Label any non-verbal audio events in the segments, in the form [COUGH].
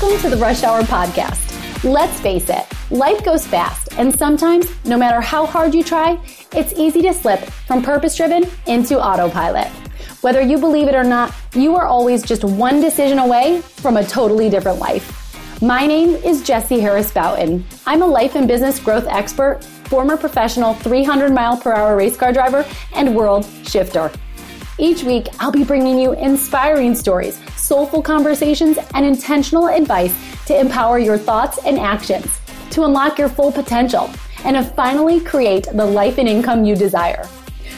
Welcome to the Rush Hour Podcast. Let's face it, life goes fast, and sometimes, no matter how hard you try, it's easy to slip from purpose driven into autopilot. Whether you believe it or not, you are always just one decision away from a totally different life. My name is Jessie Harris Bouton. I'm a life and business growth expert, former professional 300 mile per hour race car driver, and world shifter. Each week, I'll be bringing you inspiring stories, soulful conversations, and intentional advice to empower your thoughts and actions, to unlock your full potential, and to finally create the life and income you desire.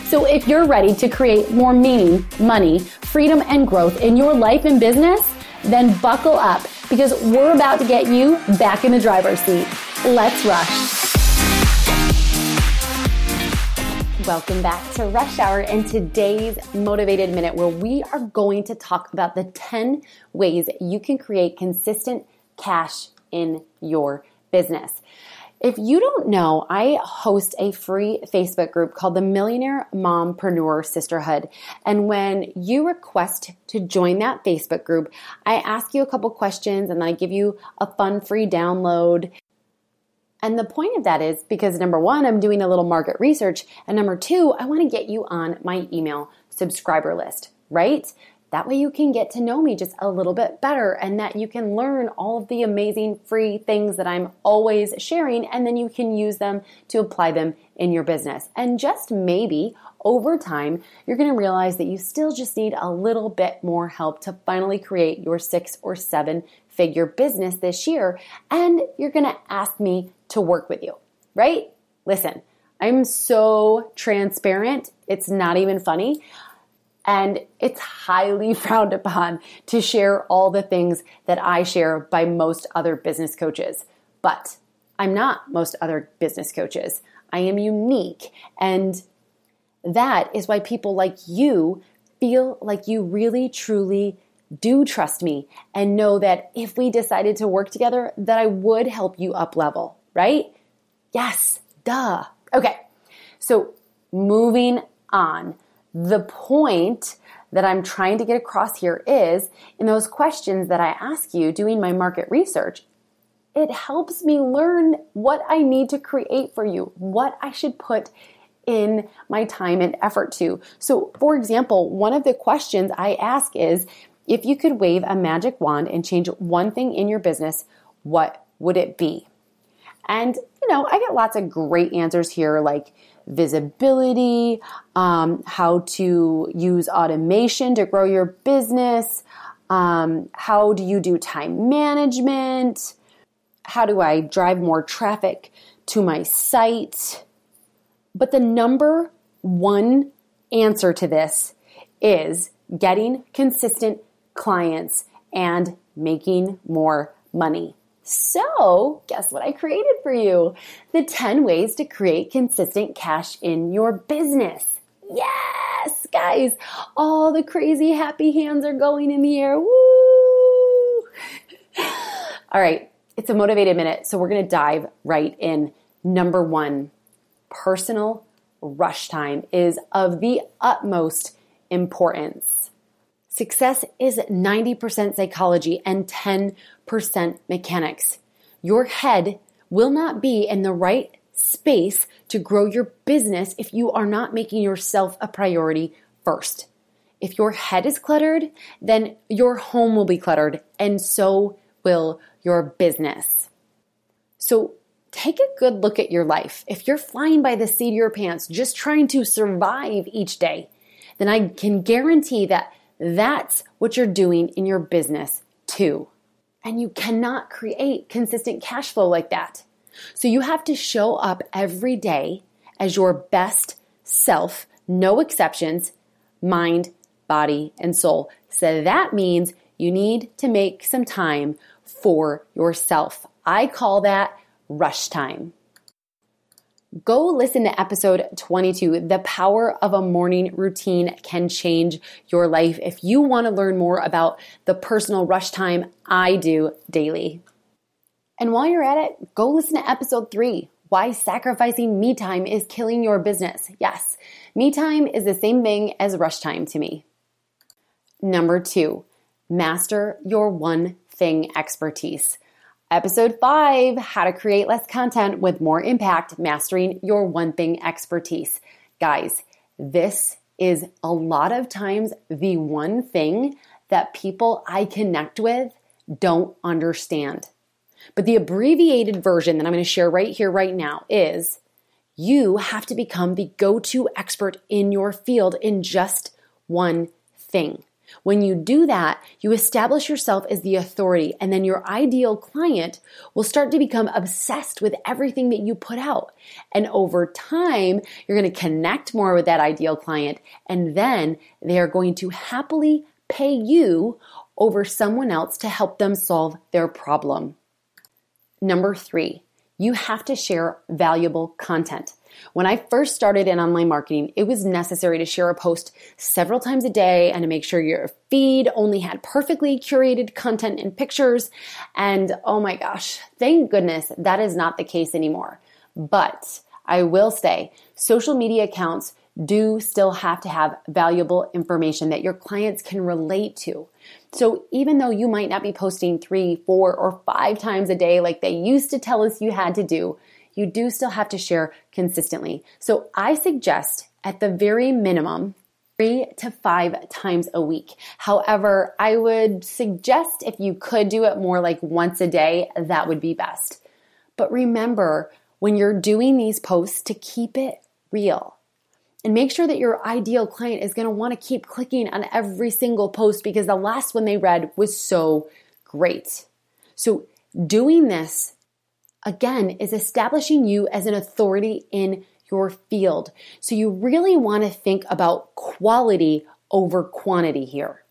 So if you're ready to create more meaning, money, freedom, and growth in your life and business, then buckle up because we're about to get you back in the driver's seat. Let's rush. Welcome back to Rush Hour and today's Motivated Minute, where we are going to talk about the 10 ways you can create consistent cash in your business. If you don't know, I host a free Facebook group called the Millionaire Mompreneur Sisterhood. And when you request to join that Facebook group, I ask you a couple questions and I give you a fun free download. And the point of that is because number one, I'm doing a little market research. And number two, I want to get you on my email subscriber list, right? That way you can get to know me just a little bit better and that you can learn all of the amazing free things that I'm always sharing and then you can use them to apply them in your business. And just maybe over time, you're going to realize that you still just need a little bit more help to finally create your six or seven figure business this year. And you're to ask me to work with you, right? Listen, I'm so transparent. It's not even funny. And it's highly [LAUGHS] frowned upon to share all the things that I share by most other business coaches. But I'm not most other business coaches. I am unique. And that is why people like you feel like you really, truly do trust me and know that if we decided to work together, that I would help you up level right? Yes, duh. Okay, so moving on. The point that I'm trying to get across here is in those questions that I ask you doing my market research, it helps me learn what I need to create for you, what I should put in my time and effort to. So, for example, one of the questions I ask is if you could wave a magic wand and change one thing in your business, what would it be? And, you know, I get lots of great answers here like visibility, um, how to use automation to grow your business, um, how do you do time management, how do I drive more traffic to my site. But the number one answer to this is getting consistent clients and making more money. So, guess what I created for you? The 10 ways to create consistent cash in your business. Yes, guys, all the crazy happy hands are going in the air. Woo! [LAUGHS] all right, it's a motivated minute, so we're going to dive right in. Number one, personal rush time is of the utmost importance. Success is 90% psychology and 10% mechanics. Your head will not be in the right space to grow your business if you are not making yourself a priority first. If your head is cluttered, then your home will be cluttered, and so will your business. So take a good look at your life. If you're flying by the seat of your pants, just trying to survive each day, then I can guarantee that that's what you're doing in your business too. And you cannot create consistent cash flow like that. So you have to show up every day as your best self, no exceptions, mind, body, and soul. So that means you need to make some time for yourself. I call that rush time. Go listen to episode 22. The power of a morning routine can change your life. If you want to learn more about the personal rush time I do daily. And while you're at it, go listen to episode three. Why sacrificing me time is killing your business. Yes, me time is the same thing as rush time to me. Number two, master your one thing expertise. Episode five How to create less content with more impact, mastering your one thing expertise. Guys, this is a lot of times the one thing that people I connect with don't understand. But the abbreviated version that I'm going to share right here, right now is you have to become the go to expert in your field in just one thing. When you do that, you establish yourself as the authority, and then your ideal client will start to become obsessed with everything that you put out. And over time, you're going to connect more with that ideal client, and then they are going to happily pay you over someone else to help them solve their problem. Number three, you have to share valuable content. When I first started in online marketing, it was necessary to share a post several times a day and to make sure your feed only had perfectly curated content and pictures. And oh my gosh, thank goodness that is not the case anymore. But I will say social media accounts do still have to have valuable information that your clients can relate to. So even though you might not be posting three, four, or five times a day like they used to tell us you had to do, you do still have to share consistently. So I suggest at the very minimum, three to five times a week. However, I would suggest if you could do it more like once a day, that would be best. But remember, when you're doing these posts, to keep it real and make sure that your ideal client is going to want to keep clicking on every single post because the last one they read was so great. So, doing this again is establishing you as an authority in your field. So, you really want to think about quality over quantity here.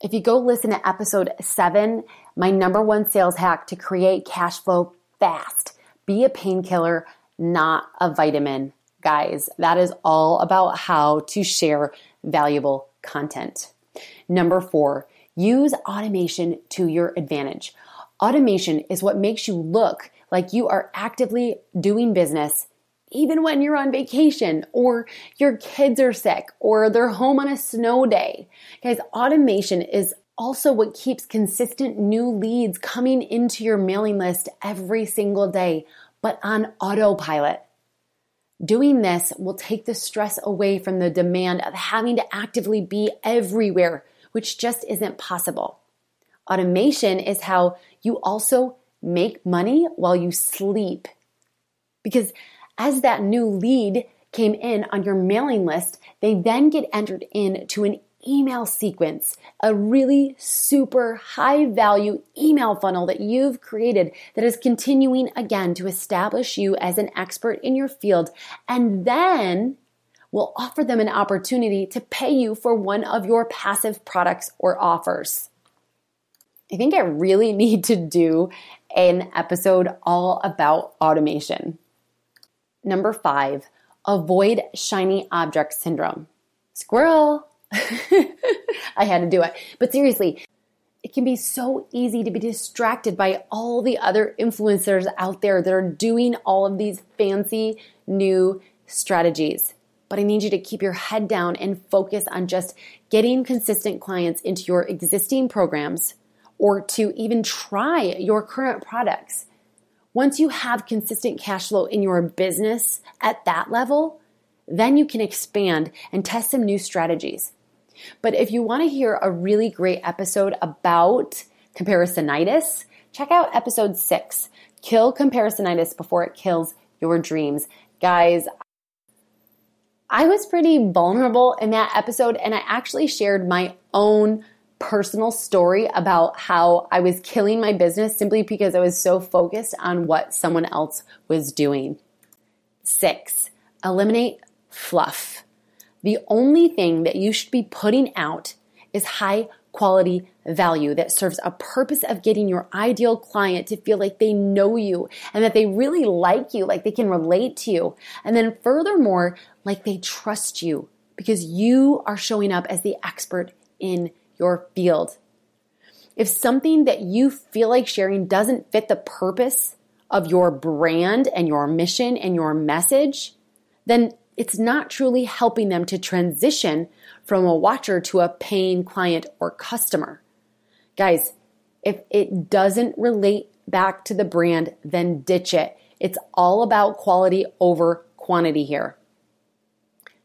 If you go listen to episode seven, my number one sales hack to create cash flow fast be a painkiller, not a vitamin guys, that is all about how to share valuable content. Number four, use automation to your advantage. Automation is what makes you look like you are actively doing business even when you're on vacation or your kids are sick or they're home on a snow day. Guys, automation is also what keeps consistent new leads coming into your mailing list every single day, but on autopilot. Doing this will take the stress away from the demand of having to actively be everywhere, which just isn't possible. Automation is how you also make money while you sleep. Because as that new lead came in on your mailing list, they then get entered into an email sequence, a really super high value email funnel that you've created that is continuing again to establish you as an expert in your field. And then will offer them an opportunity to pay you for one of your passive products or offers. I think I really [LAUGHS] need to do an episode all about automation. Number five, avoid shiny object syndrome. Squirrel! [LAUGHS] I had to do it. But seriously, it can be so easy to be distracted by all the other influencers out there that are doing all of these fancy new strategies. But I need you to keep your head down and focus on just getting consistent clients into your existing programs or to even try your current products. Once you have consistent cash flow in your business at that level, then you can expand and test some new strategies. But if you want to hear a really great episode about comparisonitis, check out episode six Kill Comparisonitis Before It Kills Your Dreams. Guys, I was pretty vulnerable in that episode, and I actually shared my own personal story about how I was killing my business simply because I was so focused on what someone else was doing. Six, eliminate fluff. The only thing that you should be putting out is high quality value that serves a purpose of getting your ideal client to feel like they know you and that they really like you, like they can relate to you. And then furthermore, like they trust you because you are showing up as the expert in your field. If something that you feel like sharing doesn't fit the purpose of your brand and your mission and your message, then it's not truly helping them to transition from a watcher to a paying client or customer. Guys, If it doesn't relate back to the brand, then ditch it. It's all about quality over quantity here.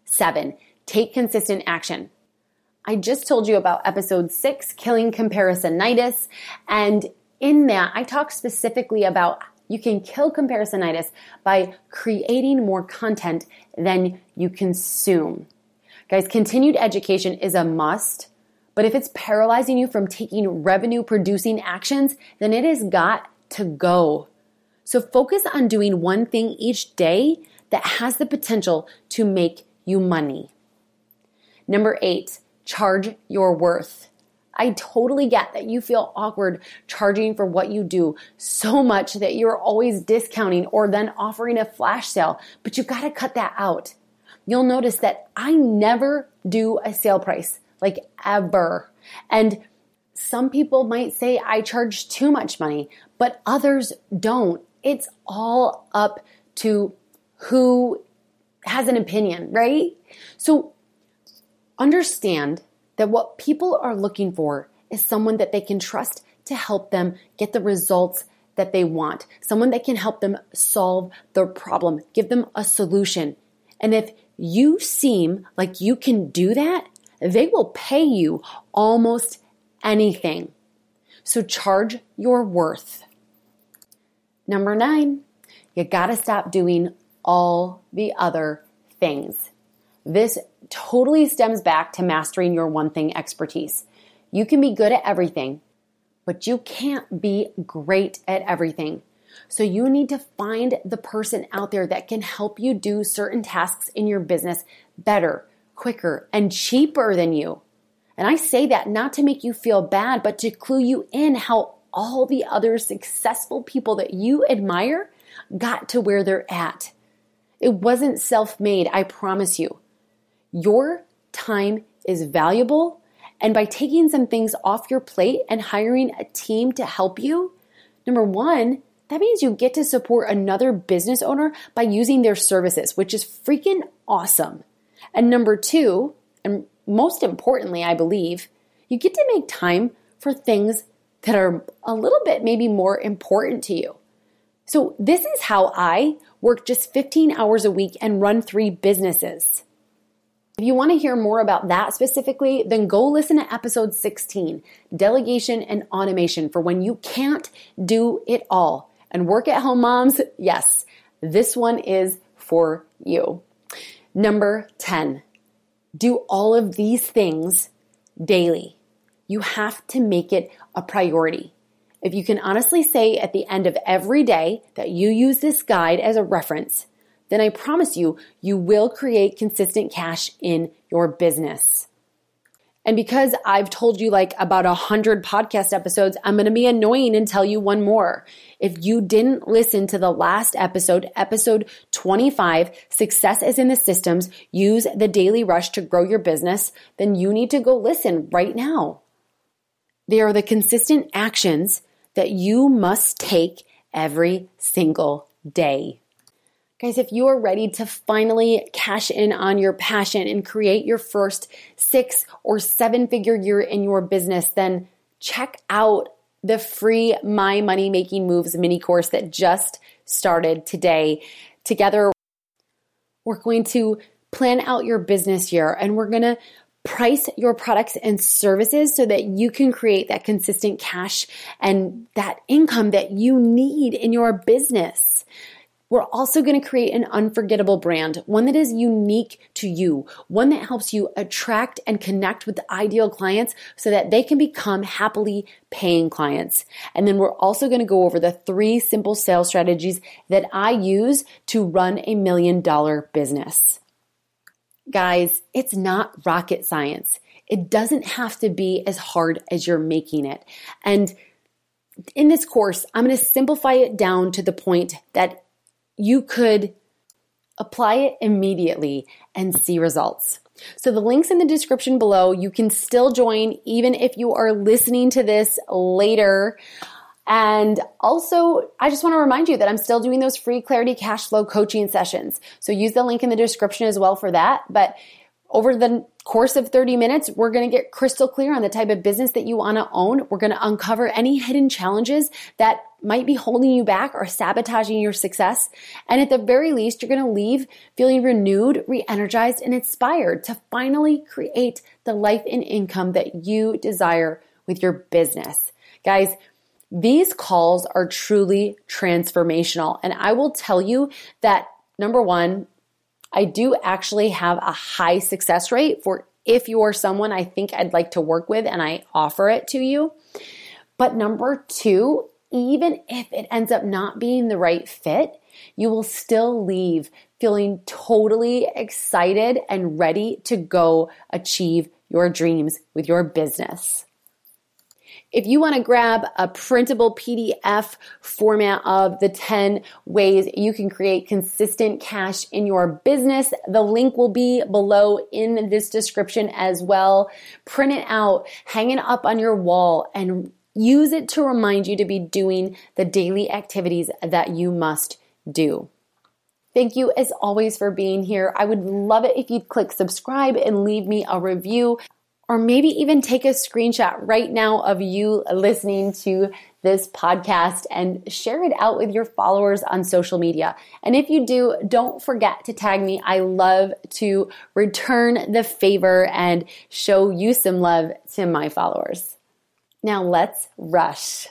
Seven, take consistent action. I just told you about episode six, killing comparisonitis. And in that, I talk specifically about you can kill comparisonitis by creating more content than you consume. Guys, continued education is a must, but if it's paralyzing you from taking revenue producing actions, then it has got to go. So focus on doing one thing each day that has the potential to make you money. Number eight, charge your worth. I totally get that you feel awkward charging for what you do so much that you're always discounting or then offering a flash sale, but you've gotta cut that out. You'll notice that I never do a sale price, like ever. And some people might say I charge too much money, but others don't. It's all up to who has an opinion, right? So understand that what people are looking for is someone that they can trust to help them get the results that they want, someone that can help them solve their problem, give them a solution. And if you seem like you can do that, they will pay you almost anything. So charge your worth. Number nine, you gotta stop doing all the other things. This totally stems back to mastering your one thing expertise. You can be good at everything, but you can't be great at everything. So you need to find the person out there that can help you do certain tasks in your business better, quicker, and cheaper than you. And I say that not to make you feel bad, but to clue you in how all the other successful people that you admire got to where they're at. It wasn't self made, I promise you. Your time is valuable, and by taking some things off your plate and hiring a team to help you, number one, that means you get to support another business owner by using their services, which is freaking awesome. And number two, and most importantly, I believe, you get to make time for things that are a little bit maybe more important to you. So, this is how I work just 15 hours a week and run three businesses. If you want to hear more about that specifically, then go listen to episode 16 Delegation and Automation for when you can't do it all. And work at home moms, yes, this one is for you. Number 10, do all of these things daily. You have to make it a priority. If you can honestly say at the end of every day that you use this guide as a reference, then I promise you, you will create consistent cash in your business. And because I've told you like about a hundred podcast episodes, I'm going to be annoying and tell you one more. If you didn't listen to the last episode, episode 25, success is in the systems, use the daily rush to grow your business, then you need to go listen right now. They are the consistent actions that you must take every single day. Guys, if you are ready to finally cash in on your passion and create your first six or seven figure year in your business, then check out the free My Money Making Moves mini course that just started today. Together, we're going to plan out your business year and we're going to price your products and services so that you can create that consistent cash and that income that you need in your business. We're also going to create an unforgettable brand, one that is unique to you, one that helps you attract and connect with the ideal clients so that they can become happily paying clients. And then we're also going to go over the three simple sales strategies that I use to run a million dollar business. Guys, it's not rocket science. It doesn't have to be as hard as you're making it. And in this course, I'm going to simplify it down to the point that you could apply it immediately and see results. So the links in the description below, you can still join even if you are listening to this later. And also, I just want to remind you that I'm still doing those free clarity cash flow coaching sessions. So use the link in the description as well for that. But over the course of 30 minutes, we're going to get crystal clear on the type of business that you want to own. We're going to uncover any hidden challenges that might be holding you back or sabotaging your success. And at the very least, you're going to leave feeling renewed, re energized, and inspired to finally create the life and income that you desire with your business. Guys, these calls are truly transformational. And I will tell you that number one, I do actually have a high success rate for if you're someone I think I'd like to work with and I offer it to you. But number two, even if it ends up not being the right fit, you will still leave feeling totally excited and ready to go achieve your dreams with your business. If you want to grab a printable PDF format of the 10 ways you can create consistent cash in your business, the link will be below in this description as well. Print it out, hang it up on your wall, and use it to remind you to be doing the daily activities that you must do. Thank you as always for being here. I would love it if you'd click subscribe and leave me a review or maybe even take a screenshot right now of you listening to this podcast and share it out with your followers on social media. And if you do, don't forget to tag me. I love to return the favor and show you some love to my followers. Now let's rush.